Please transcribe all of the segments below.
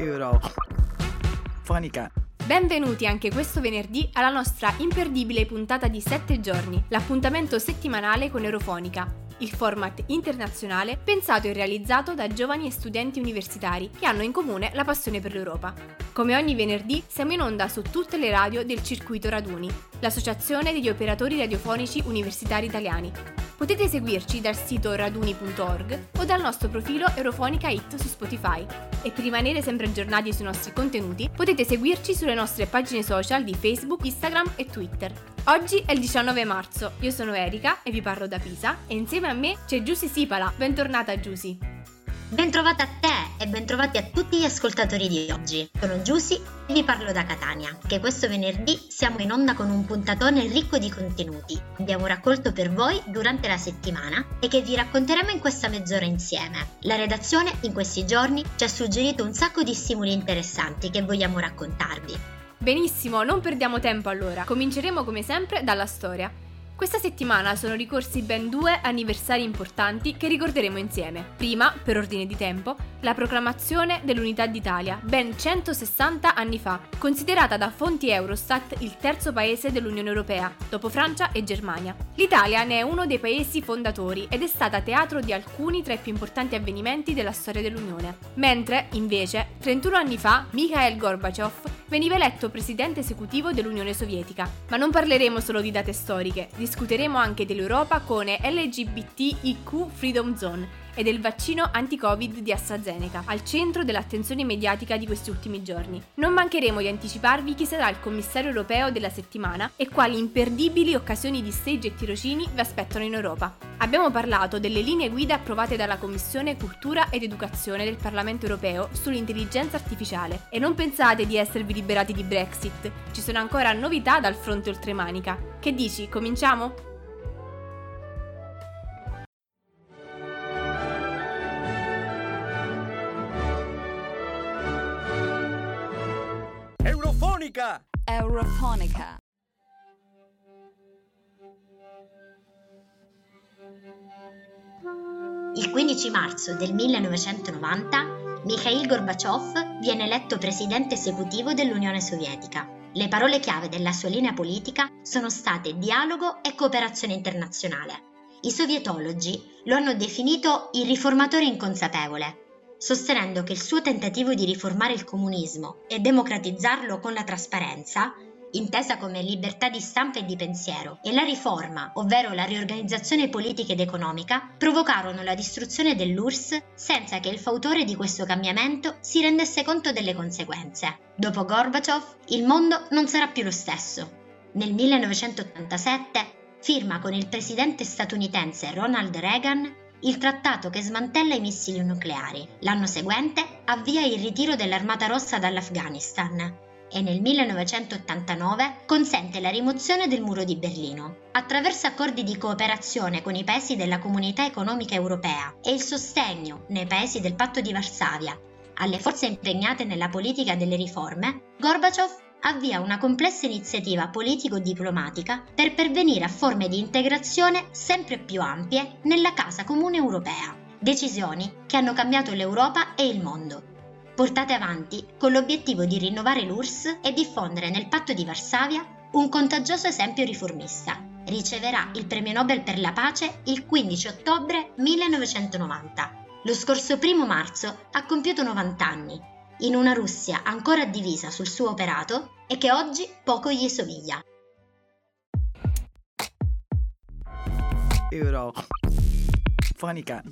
Eurofonica. Benvenuti anche questo venerdì alla nostra imperdibile puntata di 7 giorni, l'appuntamento settimanale con Eurofonica, il format internazionale pensato e realizzato da giovani e studenti universitari che hanno in comune la passione per l'Europa. Come ogni venerdì siamo in onda su tutte le radio del circuito Raduni, l'associazione degli operatori radiofonici universitari italiani. Potete seguirci dal sito raduni.org o dal nostro profilo Eurofonica Hit su Spotify. E per rimanere sempre aggiornati sui nostri contenuti, potete seguirci sulle nostre pagine social di Facebook, Instagram e Twitter. Oggi è il 19 marzo, io sono Erika e vi parlo da Pisa e insieme a me c'è Giusy Sipala. Bentornata Giusy! Bentrovata a te e bentrovati a tutti gli ascoltatori di oggi. Sono Giusy e vi parlo da Catania, che questo venerdì siamo in onda con un puntatone ricco di contenuti che abbiamo raccolto per voi durante la settimana e che vi racconteremo in questa mezz'ora insieme. La redazione in questi giorni ci ha suggerito un sacco di stimoli interessanti che vogliamo raccontarvi. Benissimo, non perdiamo tempo allora. Cominceremo come sempre dalla storia. Questa settimana sono ricorsi ben due anniversari importanti che ricorderemo insieme. Prima, per ordine di tempo, la proclamazione dell'Unità d'Italia, ben 160 anni fa, considerata da fonti Eurostat il terzo paese dell'Unione Europea, dopo Francia e Germania. L'Italia ne è uno dei paesi fondatori ed è stata teatro di alcuni tra i più importanti avvenimenti della storia dell'Unione. Mentre, invece, 31 anni fa, Mikhail Gorbachev veniva eletto presidente esecutivo dell'Unione Sovietica. Ma non parleremo solo di date storiche, discuteremo anche dell'Europa con LGBTIQ Freedom Zone e del vaccino anti-Covid di AstraZeneca, al centro dell'attenzione mediatica di questi ultimi giorni. Non mancheremo di anticiparvi chi sarà il commissario europeo della settimana e quali imperdibili occasioni di stage e tirocini vi aspettano in Europa. Abbiamo parlato delle linee guida approvate dalla Commissione Cultura ed Educazione del Parlamento europeo sull'intelligenza artificiale e non pensate di esservi liberati di Brexit, ci sono ancora novità dal fronte oltremanica. Che dici, cominciamo? Eurofonica. Eurofonica. Il 15 marzo del 1990 Mikhail Gorbaciov viene eletto presidente esecutivo dell'Unione Sovietica. Le parole chiave della sua linea politica sono state dialogo e cooperazione internazionale. I sovietologi lo hanno definito il riformatore inconsapevole, sostenendo che il suo tentativo di riformare il comunismo e democratizzarlo con la trasparenza intesa come libertà di stampa e di pensiero, e la riforma, ovvero la riorganizzazione politica ed economica, provocarono la distruzione dell'URSS senza che il fautore di questo cambiamento si rendesse conto delle conseguenze. Dopo Gorbaciov, il mondo non sarà più lo stesso. Nel 1987 firma con il presidente statunitense Ronald Reagan il trattato che smantella i missili nucleari. L'anno seguente avvia il ritiro dell'Armata Rossa dall'Afghanistan e nel 1989 consente la rimozione del muro di Berlino. Attraverso accordi di cooperazione con i paesi della Comunità Economica Europea e il sostegno nei paesi del Patto di Varsavia alle forze impegnate nella politica delle riforme, Gorbaciov avvia una complessa iniziativa politico-diplomatica per pervenire a forme di integrazione sempre più ampie nella Casa Comune Europea. Decisioni che hanno cambiato l'Europa e il mondo portate avanti con l'obiettivo di rinnovare l'URSS e diffondere nel patto di Varsavia un contagioso esempio riformista. Riceverà il premio Nobel per la pace il 15 ottobre 1990. Lo scorso primo marzo ha compiuto 90 anni, in una Russia ancora divisa sul suo operato e che oggi poco gli somiglia. Eurofonica.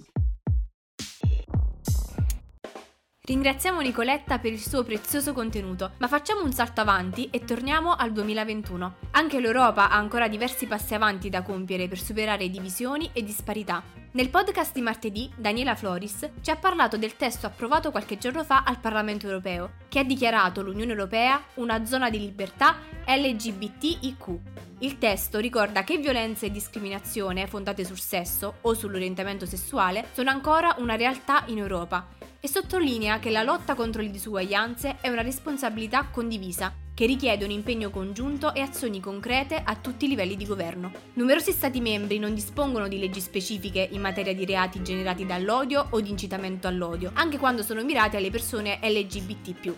Ringraziamo Nicoletta per il suo prezioso contenuto, ma facciamo un salto avanti e torniamo al 2021. Anche l'Europa ha ancora diversi passi avanti da compiere per superare divisioni e disparità. Nel podcast di martedì, Daniela Floris ci ha parlato del testo approvato qualche giorno fa al Parlamento europeo, che ha dichiarato l'Unione Europea una zona di libertà LGBTIQ. Il testo ricorda che violenza e discriminazione fondate sul sesso o sull'orientamento sessuale sono ancora una realtà in Europa e sottolinea che la lotta contro le disuguaglianze è una responsabilità condivisa che richiede un impegno congiunto e azioni concrete a tutti i livelli di governo. Numerosi Stati membri non dispongono di leggi specifiche in materia di reati generati dall'odio o di incitamento all'odio, anche quando sono mirati alle persone LGBT.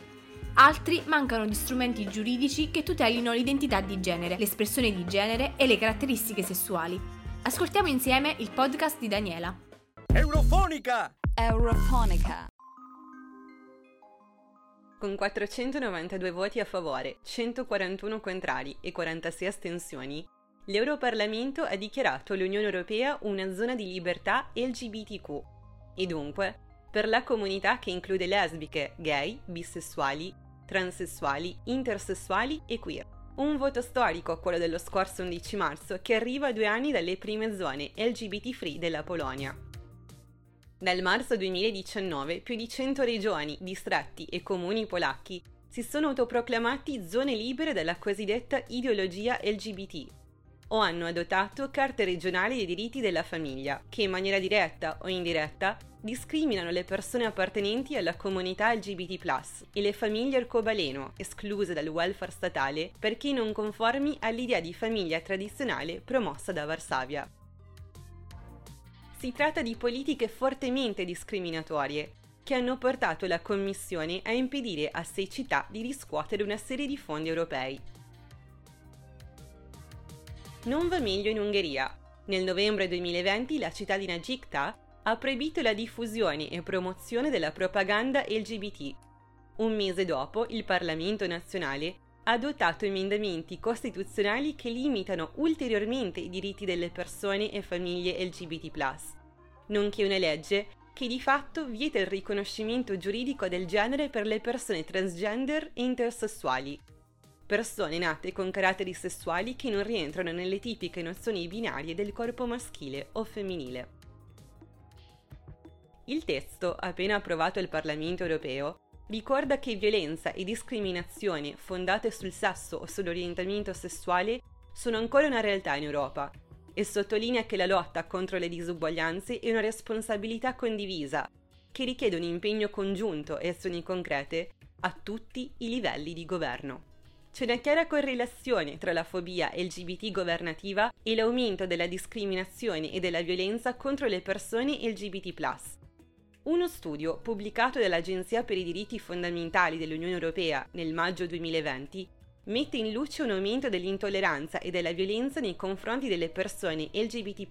Altri mancano di strumenti giuridici che tutelino l'identità di genere, l'espressione di genere e le caratteristiche sessuali. Ascoltiamo insieme il podcast di Daniela. Eurofonica! Eurofonica. Con 492 voti a favore, 141 contrari e 46 astensioni, l'Europarlamento ha dichiarato l'Unione Europea una zona di libertà LGBTQ e dunque per la comunità che include lesbiche, gay, bisessuali, transessuali, intersessuali e queer. Un voto storico, quello dello scorso 11 marzo, che arriva a due anni dalle prime zone LGBT free della Polonia. Dal marzo 2019 più di 100 regioni, distretti e comuni polacchi si sono autoproclamati zone libere dalla cosiddetta ideologia LGBT o hanno adottato carte regionali dei diritti della famiglia, che in maniera diretta o indiretta discriminano le persone appartenenti alla comunità LGBT+, e le famiglie arcobaleno, escluse dal welfare statale perché non conformi all'idea di famiglia tradizionale promossa da Varsavia. Si tratta di politiche fortemente discriminatorie che hanno portato la Commissione a impedire a sei città di riscuotere una serie di fondi europei. Non va meglio in Ungheria. Nel novembre 2020 la cittadina Gicta ha proibito la diffusione e promozione della propaganda LGBT. Un mese dopo, il Parlamento nazionale ha adottato emendamenti costituzionali che limitano ulteriormente i diritti delle persone e famiglie LGBT, nonché una legge che di fatto vieta il riconoscimento giuridico del genere per le persone transgender e intersessuali, persone nate con caratteri sessuali che non rientrano nelle tipiche nozioni binarie del corpo maschile o femminile. Il testo, appena approvato al Parlamento europeo, ricorda che violenza e discriminazione fondate sul sesso o sull'orientamento sessuale sono ancora una realtà in Europa e sottolinea che la lotta contro le disuguaglianze è una responsabilità condivisa che richiede un impegno congiunto e azioni concrete a tutti i livelli di governo. C'è una chiara correlazione tra la fobia LGBT governativa e l'aumento della discriminazione e della violenza contro le persone LGBT uno studio pubblicato dall'Agenzia per i diritti fondamentali dell'Unione Europea nel maggio 2020 mette in luce un aumento dell'intolleranza e della violenza nei confronti delle persone LGBT,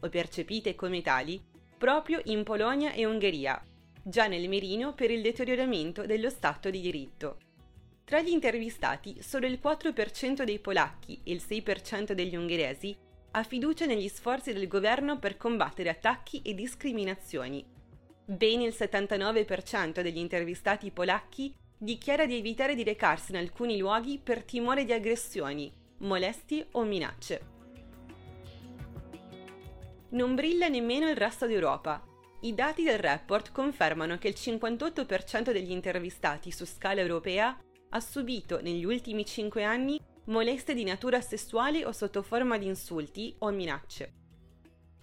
o percepite come tali, proprio in Polonia e Ungheria, già nel mirino per il deterioramento dello Stato di diritto. Tra gli intervistati, solo il 4% dei polacchi e il 6% degli ungheresi ha fiducia negli sforzi del governo per combattere attacchi e discriminazioni Ben il 79% degli intervistati polacchi dichiara di evitare di recarsi in alcuni luoghi per timore di aggressioni, molestie o minacce. Non brilla nemmeno il resto d'Europa. I dati del report confermano che il 58% degli intervistati su scala europea ha subito negli ultimi 5 anni molestie di natura sessuale o sotto forma di insulti o minacce.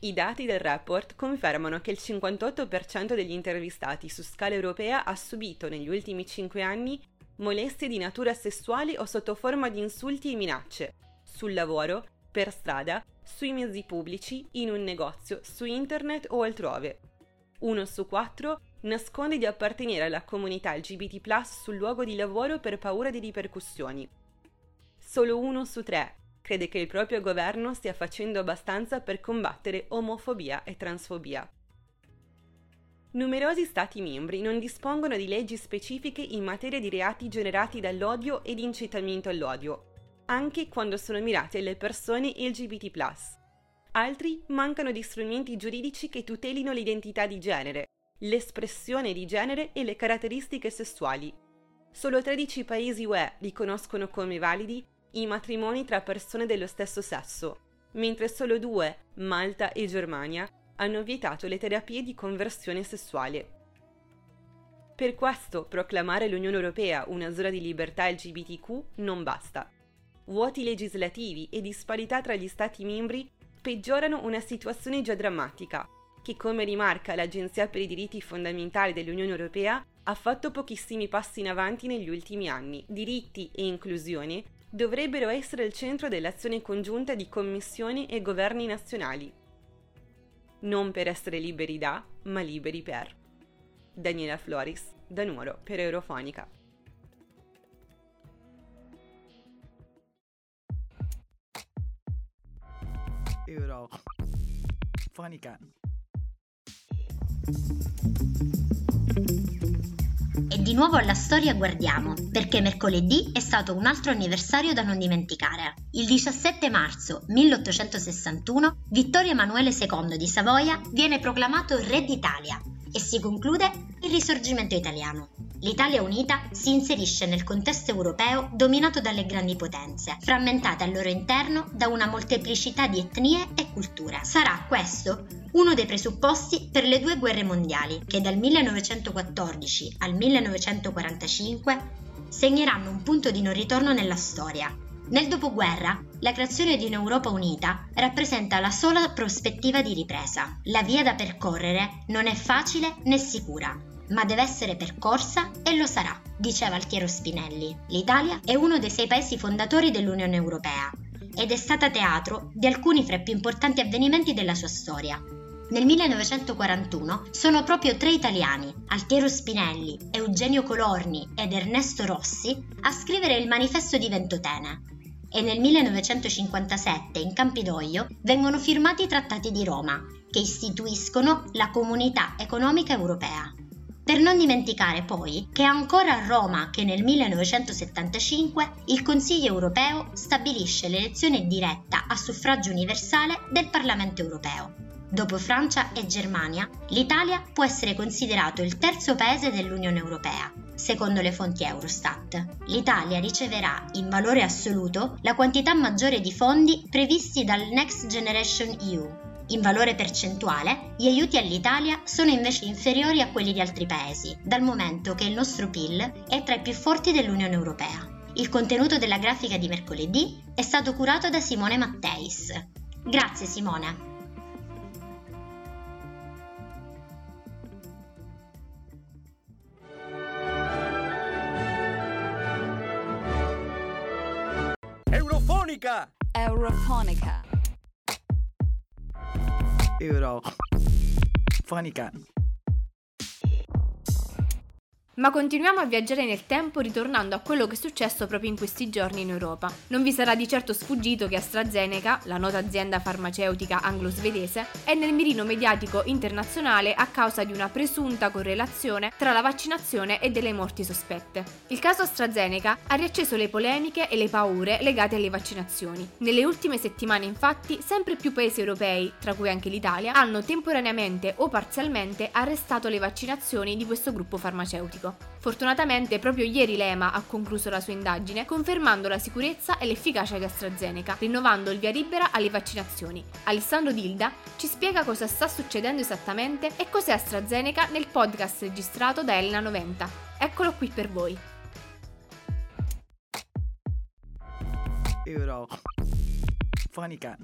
I dati del report confermano che il 58% degli intervistati su scala europea ha subito negli ultimi 5 anni molestie di natura sessuale o sotto forma di insulti e minacce, sul lavoro, per strada, sui mezzi pubblici, in un negozio, su internet o altrove. Uno su quattro nasconde di appartenere alla comunità LGBT sul luogo di lavoro per paura di ripercussioni. Solo uno su tre crede che il proprio governo stia facendo abbastanza per combattere omofobia e transfobia. Numerosi Stati membri non dispongono di leggi specifiche in materia di reati generati dall'odio e di incitamento all'odio, anche quando sono mirati alle persone LGBT. Altri mancano di strumenti giuridici che tutelino l'identità di genere, l'espressione di genere e le caratteristiche sessuali. Solo 13 paesi UE riconoscono come validi i matrimoni tra persone dello stesso sesso, mentre solo due, Malta e Germania, hanno vietato le terapie di conversione sessuale. Per questo proclamare l'Unione Europea una zona di libertà LGBTQ non basta. Vuoti legislativi e disparità tra gli Stati membri peggiorano una situazione già drammatica, che come rimarca l'Agenzia per i diritti fondamentali dell'Unione Europea ha fatto pochissimi passi in avanti negli ultimi anni. Diritti e inclusione dovrebbero essere il centro dell'azione congiunta di commissioni e governi nazionali. Non per essere liberi da, ma liberi per. Daniela Floris, da Nuoro, per Eurofonica. Eurofonica. Nuovo alla storia guardiamo, perché mercoledì è stato un altro anniversario da non dimenticare. Il 17 marzo 1861 Vittorio Emanuele II di Savoia viene proclamato re d'Italia e si conclude il risorgimento italiano. L'Italia unita si inserisce nel contesto europeo dominato dalle grandi potenze, frammentate al loro interno da una molteplicità di etnie e culture. Sarà questo uno dei presupposti per le due guerre mondiali, che dal 1914 al 1945 segneranno un punto di non ritorno nella storia. Nel dopoguerra, la creazione di un'Europa unita rappresenta la sola prospettiva di ripresa. La via da percorrere non è facile né sicura, ma deve essere percorsa e lo sarà, diceva Altiero Spinelli. L'Italia è uno dei sei paesi fondatori dell'Unione Europea ed è stata teatro di alcuni fra i più importanti avvenimenti della sua storia. Nel 1941 sono proprio tre italiani, Altiero Spinelli, Eugenio Colorni ed Ernesto Rossi, a scrivere il manifesto di Ventotene. E nel 1957 in Campidoglio vengono firmati i trattati di Roma, che istituiscono la Comunità Economica Europea. Per non dimenticare poi che è ancora a Roma che nel 1975 il Consiglio europeo stabilisce l'elezione diretta a suffragio universale del Parlamento europeo. Dopo Francia e Germania, l'Italia può essere considerato il terzo paese dell'Unione Europea, secondo le fonti Eurostat. L'Italia riceverà in valore assoluto la quantità maggiore di fondi previsti dal Next Generation EU, in valore percentuale, gli aiuti all'Italia sono invece inferiori a quelli di altri paesi, dal momento che il nostro PIL è tra i più forti dell'Unione Europea. Il contenuto della grafica di mercoledì è stato curato da Simone Matteis. Grazie Simone. Eurofonica! Eurofonica. euro. Fonica. Ma continuiamo a viaggiare nel tempo ritornando a quello che è successo proprio in questi giorni in Europa. Non vi sarà di certo sfuggito che AstraZeneca, la nota azienda farmaceutica anglo-svedese, è nel mirino mediatico internazionale a causa di una presunta correlazione tra la vaccinazione e delle morti sospette. Il caso AstraZeneca ha riacceso le polemiche e le paure legate alle vaccinazioni. Nelle ultime settimane infatti sempre più paesi europei, tra cui anche l'Italia, hanno temporaneamente o parzialmente arrestato le vaccinazioni di questo gruppo farmaceutico medico. Fortunatamente proprio ieri l'EMA ha concluso la sua indagine confermando la sicurezza e l'efficacia di AstraZeneca, rinnovando il via libera alle vaccinazioni. Alessandro Dilda ci spiega cosa sta succedendo esattamente e cos'è AstraZeneca nel podcast registrato da Elena 90. Eccolo qui per voi. Euro. Fonica.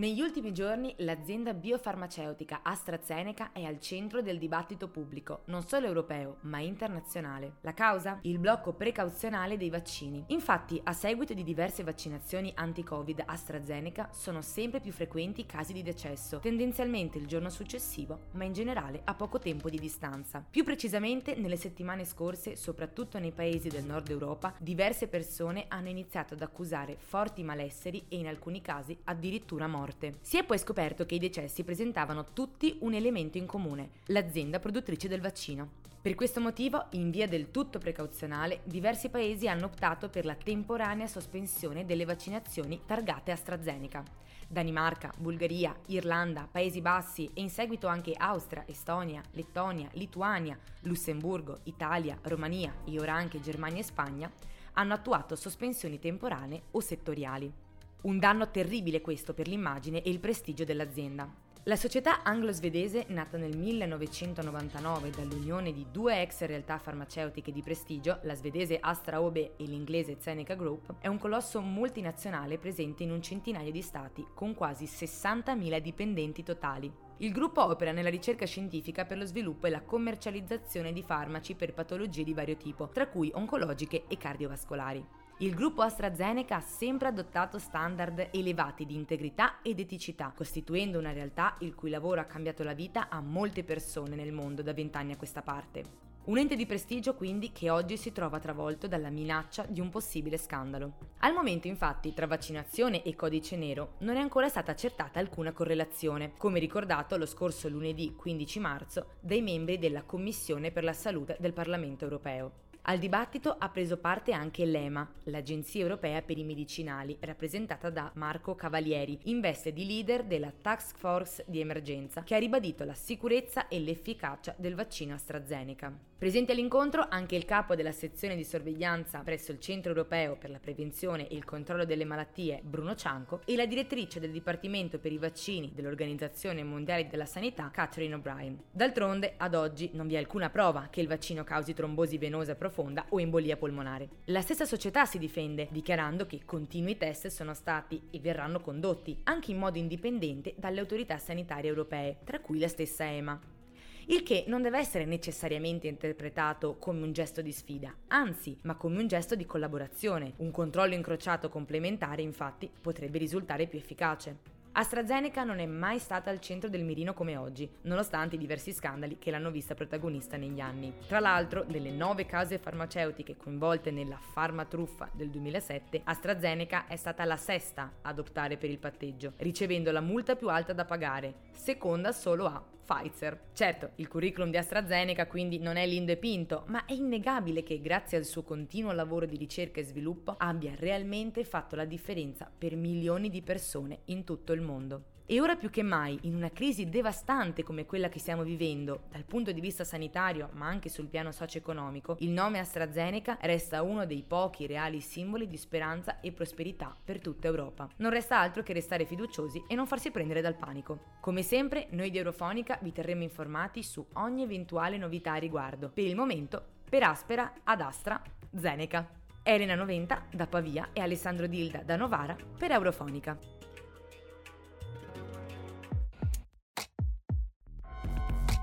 Negli ultimi giorni l'azienda biofarmaceutica AstraZeneca è al centro del dibattito pubblico, non solo europeo, ma internazionale. La causa? Il blocco precauzionale dei vaccini. Infatti, a seguito di diverse vaccinazioni anti-Covid AstraZeneca, sono sempre più frequenti casi di decesso, tendenzialmente il giorno successivo, ma in generale a poco tempo di distanza. Più precisamente, nelle settimane scorse, soprattutto nei paesi del nord Europa, diverse persone hanno iniziato ad accusare forti malesseri e in alcuni casi addirittura morte morte. Si è poi scoperto che i decessi presentavano tutti un elemento in comune, l'azienda produttrice del vaccino. Per questo motivo, in via del tutto precauzionale, diversi paesi hanno optato per la temporanea sospensione delle vaccinazioni targate AstraZeneca. Danimarca, Bulgaria, Irlanda, Paesi Bassi e in seguito anche Austria, Estonia, Lettonia, Lituania, Lussemburgo, Italia, Romania e ora anche Germania e Spagna hanno attuato sospensioni temporanee o settoriali. Un danno terribile questo per l'immagine e il prestigio dell'azienda. La società anglo-svedese, nata nel 1999 dall'unione di due ex realtà farmaceutiche di prestigio, la svedese Astra OB e l'inglese Zeneca Group, è un colosso multinazionale presente in un centinaio di stati, con quasi 60.000 dipendenti totali. Il gruppo opera nella ricerca scientifica per lo sviluppo e la commercializzazione di farmaci per patologie di vario tipo, tra cui oncologiche e cardiovascolari. Il gruppo AstraZeneca ha sempre adottato standard elevati di integrità ed eticità, costituendo una realtà il cui lavoro ha cambiato la vita a molte persone nel mondo da vent'anni a questa parte. Un ente di prestigio quindi che oggi si trova travolto dalla minaccia di un possibile scandalo. Al momento infatti tra vaccinazione e codice nero non è ancora stata accertata alcuna correlazione, come ricordato lo scorso lunedì 15 marzo dai membri della Commissione per la Salute del Parlamento europeo. Al dibattito ha preso parte anche l'EMA, l'Agenzia Europea per i Medicinali, rappresentata da Marco Cavalieri, in veste di leader della Task Force di emergenza, che ha ribadito la sicurezza e l'efficacia del vaccino AstraZeneca. Presente all'incontro anche il capo della sezione di sorveglianza presso il Centro Europeo per la Prevenzione e il Controllo delle Malattie, Bruno Cianco, e la direttrice del Dipartimento per i Vaccini dell'Organizzazione Mondiale della Sanità, Catherine O'Brien. D'altronde, ad oggi non vi è alcuna prova che il vaccino causi trombosi venosa profonda o embolia polmonare. La stessa società si difende, dichiarando che continui test sono stati e verranno condotti, anche in modo indipendente, dalle autorità sanitarie europee, tra cui la stessa EMA il che non deve essere necessariamente interpretato come un gesto di sfida, anzi, ma come un gesto di collaborazione. Un controllo incrociato complementare, infatti, potrebbe risultare più efficace. AstraZeneca non è mai stata al centro del mirino come oggi, nonostante i diversi scandali che l'hanno vista protagonista negli anni. Tra l'altro, delle nove case farmaceutiche coinvolte nella farmatruffa del 2007, AstraZeneca è stata la sesta ad optare per il patteggio, ricevendo la multa più alta da pagare, seconda solo a Pfizer. Certo, il curriculum di AstraZeneca quindi non è lindo e pinto, ma è innegabile che grazie al suo continuo lavoro di ricerca e sviluppo abbia realmente fatto la differenza per milioni di persone in tutto il mondo. E ora più che mai, in una crisi devastante come quella che stiamo vivendo, dal punto di vista sanitario ma anche sul piano socio-economico, il nome AstraZeneca resta uno dei pochi reali simboli di speranza e prosperità per tutta Europa. Non resta altro che restare fiduciosi e non farsi prendere dal panico. Come sempre, noi di Eurofonica vi terremo informati su ogni eventuale novità a riguardo. Per il momento, per Aspera ad AstraZeneca. Elena Noventa da Pavia e Alessandro Dilda da Novara per Eurofonica.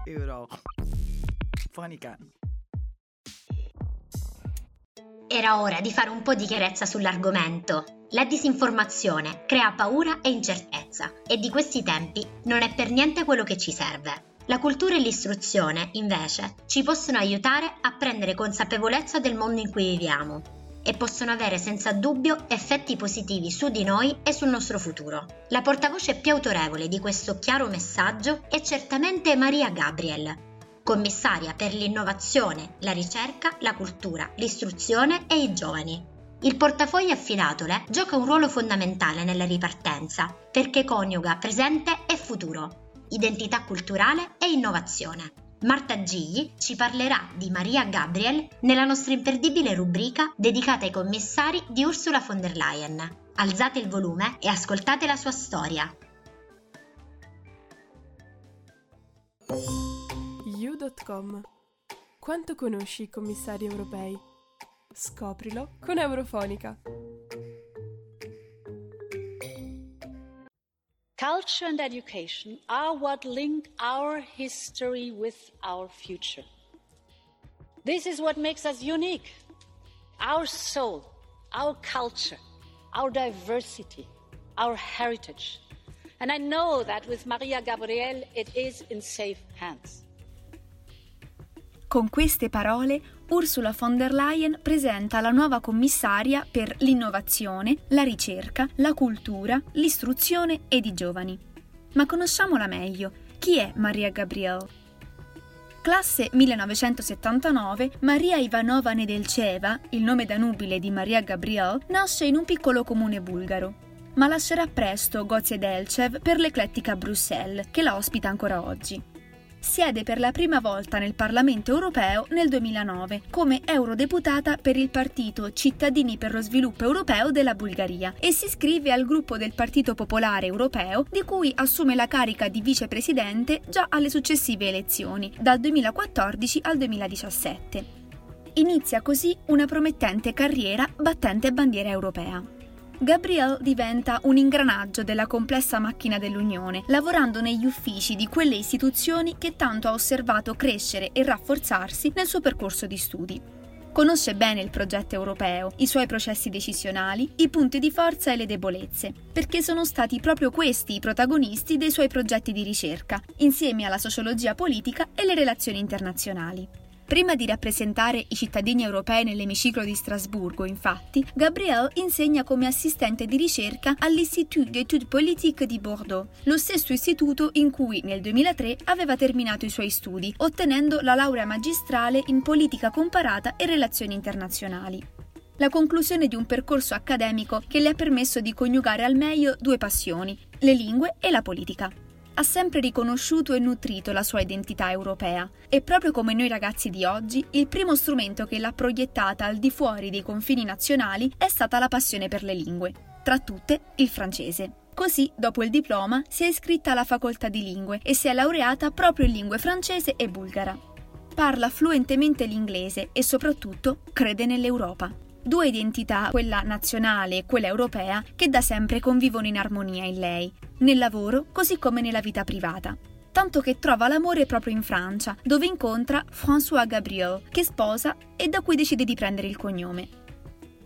Euro. Fonica. Era ora di fare un po' di chiarezza sull'argomento. La disinformazione crea paura e incertezza e di questi tempi non è per niente quello che ci serve. La cultura e l'istruzione, invece, ci possono aiutare a prendere consapevolezza del mondo in cui viviamo e possono avere senza dubbio effetti positivi su di noi e sul nostro futuro. La portavoce più autorevole di questo chiaro messaggio è certamente Maria Gabriel, commissaria per l'innovazione, la ricerca, la cultura, l'istruzione e i giovani. Il portafoglio affidatole gioca un ruolo fondamentale nella ripartenza perché coniuga presente e futuro, identità culturale e innovazione. Marta Gigli ci parlerà di Maria Gabriel nella nostra imperdibile rubrica dedicata ai commissari di Ursula von der Leyen. Alzate il volume e ascoltate la sua storia. You.com Quanto conosci i commissari europei? Scoprilo con Eurofonica. Culture and education are what link our history with our future. This is what makes us unique. Our soul, our culture, our diversity, our heritage. And I know that with Maria Gabriel it is in safe hands. Con queste parole, Ursula von der Leyen presenta la nuova commissaria per l'innovazione, la ricerca, la cultura, l'istruzione ed i giovani. Ma conosciamola meglio. Chi è Maria Gabriel? Classe 1979, Maria Ivanova Nedelceva, il nome da nubile di Maria Gabriel, nasce in un piccolo comune bulgaro. Ma lascerà presto Gozia Delcev per l'eclettica Bruxelles, che la ospita ancora oggi. Siede per la prima volta nel Parlamento europeo nel 2009 come eurodeputata per il partito Cittadini per lo sviluppo europeo della Bulgaria e si iscrive al gruppo del Partito Popolare Europeo di cui assume la carica di vicepresidente già alle successive elezioni, dal 2014 al 2017. Inizia così una promettente carriera battente bandiera europea. Gabrielle diventa un ingranaggio della complessa macchina dell'Unione, lavorando negli uffici di quelle istituzioni che tanto ha osservato crescere e rafforzarsi nel suo percorso di studi. Conosce bene il progetto europeo, i suoi processi decisionali, i punti di forza e le debolezze, perché sono stati proprio questi i protagonisti dei suoi progetti di ricerca, insieme alla sociologia politica e le relazioni internazionali. Prima di rappresentare i cittadini europei nell'emiciclo di Strasburgo, infatti, Gabriel insegna come assistente di ricerca all'Institut d'études politiques di Bordeaux, lo stesso istituto in cui nel 2003 aveva terminato i suoi studi, ottenendo la laurea magistrale in politica comparata e relazioni internazionali. La conclusione di un percorso accademico che le ha permesso di coniugare al meglio due passioni, le lingue e la politica ha sempre riconosciuto e nutrito la sua identità europea e proprio come noi ragazzi di oggi, il primo strumento che l'ha proiettata al di fuori dei confini nazionali è stata la passione per le lingue, tra tutte il francese. Così, dopo il diploma, si è iscritta alla facoltà di lingue e si è laureata proprio in lingue francese e bulgara. Parla fluentemente l'inglese e soprattutto crede nell'Europa due identità, quella nazionale e quella europea, che da sempre convivono in armonia in lei, nel lavoro così come nella vita privata. Tanto che trova l'amore proprio in Francia, dove incontra François Gabriel, che sposa e da cui decide di prendere il cognome.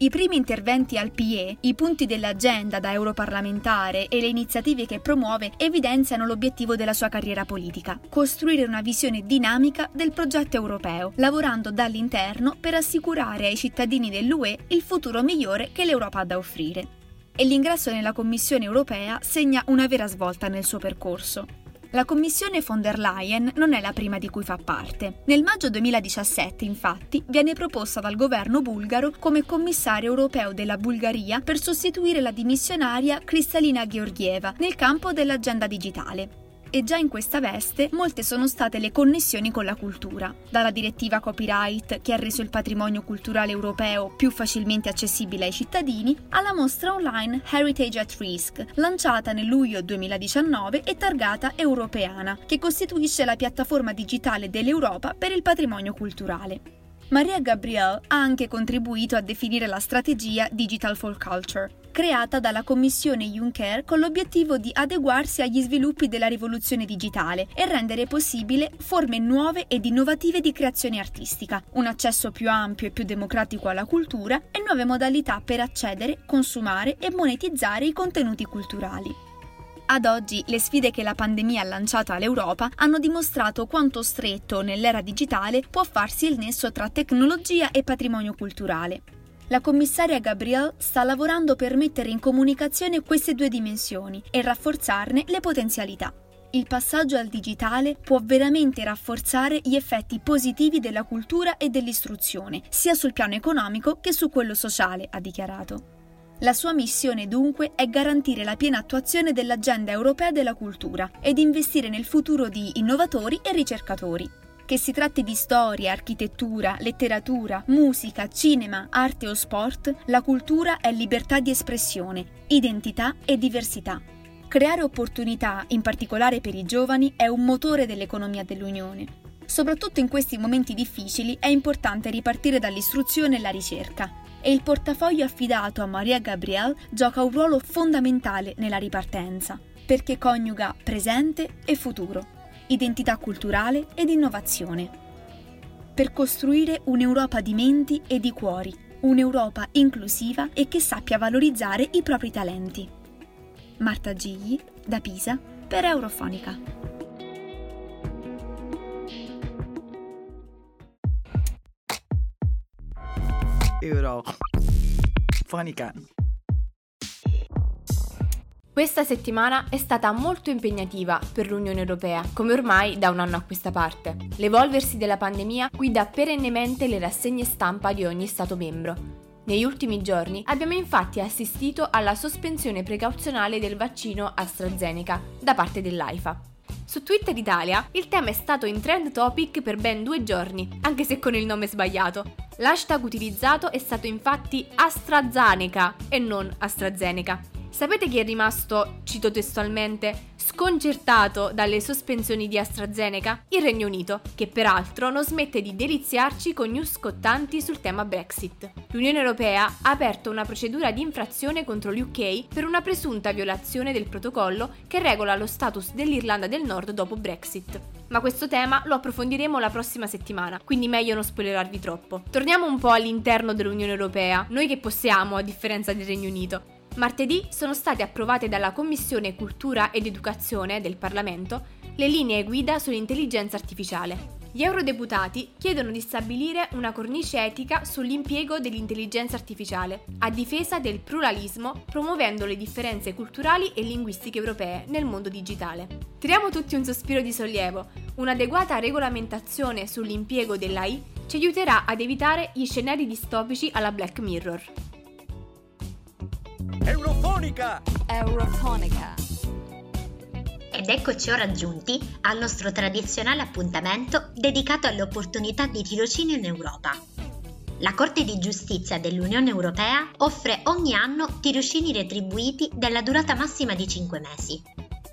I primi interventi al PIE, i punti dell'agenda da europarlamentare e le iniziative che promuove evidenziano l'obiettivo della sua carriera politica, costruire una visione dinamica del progetto europeo, lavorando dall'interno per assicurare ai cittadini dell'UE il futuro migliore che l'Europa ha da offrire. E l'ingresso nella Commissione europea segna una vera svolta nel suo percorso. La Commissione von der Leyen non è la prima di cui fa parte. Nel maggio 2017, infatti, viene proposta dal governo bulgaro come commissario europeo della Bulgaria per sostituire la dimissionaria Kristalina Georgieva nel campo dell'agenda digitale e già in questa veste molte sono state le connessioni con la cultura, dalla direttiva copyright che ha reso il patrimonio culturale europeo più facilmente accessibile ai cittadini, alla mostra online Heritage at Risk, lanciata nel luglio 2019 e targata Europeana, che costituisce la piattaforma digitale dell'Europa per il patrimonio culturale. Maria Gabriel ha anche contribuito a definire la strategia Digital for Culture, creata dalla Commissione Juncker con l'obiettivo di adeguarsi agli sviluppi della rivoluzione digitale e rendere possibile forme nuove ed innovative di creazione artistica, un accesso più ampio e più democratico alla cultura e nuove modalità per accedere, consumare e monetizzare i contenuti culturali. Ad oggi le sfide che la pandemia ha lanciato all'Europa hanno dimostrato quanto stretto nell'era digitale può farsi il nesso tra tecnologia e patrimonio culturale. La commissaria Gabriel sta lavorando per mettere in comunicazione queste due dimensioni e rafforzarne le potenzialità. Il passaggio al digitale può veramente rafforzare gli effetti positivi della cultura e dell'istruzione, sia sul piano economico che su quello sociale, ha dichiarato. La sua missione dunque è garantire la piena attuazione dell'agenda europea della cultura ed investire nel futuro di innovatori e ricercatori. Che si tratti di storia, architettura, letteratura, musica, cinema, arte o sport, la cultura è libertà di espressione, identità e diversità. Creare opportunità, in particolare per i giovani, è un motore dell'economia dell'Unione. Soprattutto in questi momenti difficili è importante ripartire dall'istruzione e la ricerca, e il portafoglio affidato a Maria Gabriel gioca un ruolo fondamentale nella ripartenza, perché coniuga presente e futuro, identità culturale ed innovazione. Per costruire un'Europa di menti e di cuori, un'Europa inclusiva e che sappia valorizzare i propri talenti. Marta Gigli, da Pisa, per Eurofonica. euro. Questa settimana è stata molto impegnativa per l'Unione Europea, come ormai da un anno a questa parte. L'evolversi della pandemia guida perennemente le rassegne stampa di ogni Stato membro. Negli ultimi giorni abbiamo infatti assistito alla sospensione precauzionale del vaccino AstraZeneca da parte dell'AIFA. Su Twitter Italia il tema è stato in trend topic per ben due giorni, anche se con il nome sbagliato. L'hashtag utilizzato è stato infatti AstraZeneca e non AstraZeneca. Sapete chi è rimasto, cito testualmente, sconcertato dalle sospensioni di AstraZeneca? Il Regno Unito, che peraltro non smette di deliziarci con news scottanti sul tema Brexit. L'Unione Europea ha aperto una procedura di infrazione contro l'UK per una presunta violazione del protocollo che regola lo status dell'Irlanda del Nord dopo Brexit. Ma questo tema lo approfondiremo la prossima settimana, quindi meglio non spoilerarvi troppo. Torniamo un po' all'interno dell'Unione Europea, noi che possiamo a differenza del Regno Unito. Martedì sono state approvate dalla Commissione Cultura ed Educazione del Parlamento le linee guida sull'intelligenza artificiale. Gli eurodeputati chiedono di stabilire una cornice etica sull'impiego dell'intelligenza artificiale, a difesa del pluralismo, promuovendo le differenze culturali e linguistiche europee nel mondo digitale. Tiriamo tutti un sospiro di sollievo. Un'adeguata regolamentazione sull'impiego dell'AI ci aiuterà ad evitare gli scenari distopici alla Black Mirror. Eurofonica! Eurofonica. Ed eccoci ora giunti al nostro tradizionale appuntamento dedicato alle opportunità di tirocinio in Europa. La Corte di Giustizia dell'Unione Europea offre ogni anno tirocini retribuiti della durata massima di 5 mesi.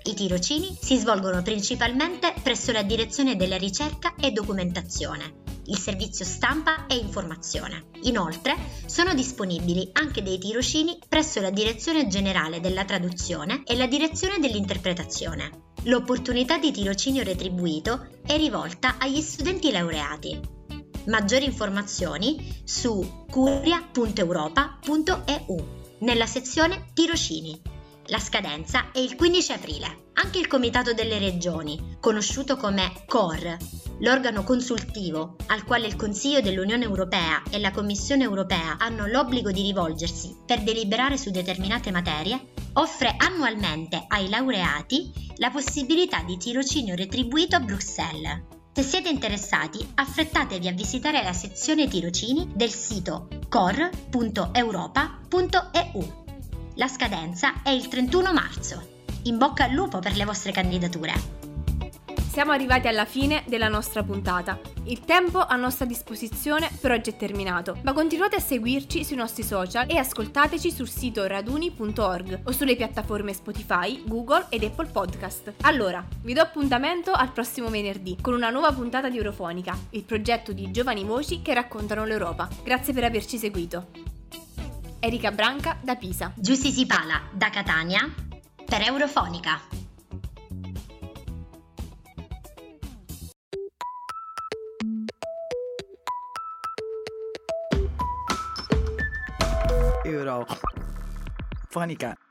I tirocini si svolgono principalmente presso la Direzione della Ricerca e Documentazione, il servizio stampa e informazione. Inoltre sono disponibili anche dei tirocini presso la Direzione Generale della Traduzione e la Direzione dell'Interpretazione. L'opportunità di tirocinio retribuito è rivolta agli studenti laureati. Maggiori informazioni su curia.europa.eu nella sezione Tirocini. La scadenza è il 15 aprile. Anche il Comitato delle Regioni, conosciuto come COR, l'organo consultivo al quale il Consiglio dell'Unione Europea e la Commissione Europea hanno l'obbligo di rivolgersi per deliberare su determinate materie, offre annualmente ai laureati la possibilità di tirocinio retribuito a Bruxelles. Se siete interessati, affrettatevi a visitare la sezione tirocini del sito cor.europa.eu. La scadenza è il 31 marzo. In bocca al lupo per le vostre candidature. Siamo arrivati alla fine della nostra puntata. Il tempo a nostra disposizione per oggi è terminato, ma continuate a seguirci sui nostri social e ascoltateci sul sito raduni.org o sulle piattaforme Spotify, Google ed Apple Podcast. Allora, vi do appuntamento al prossimo venerdì con una nuova puntata di Eurofonica, il progetto di giovani voci che raccontano l'Europa. Grazie per averci seguito. Erika Branca da Pisa. Giussi Sipala da Catania per Eurofonica. Eurofonica.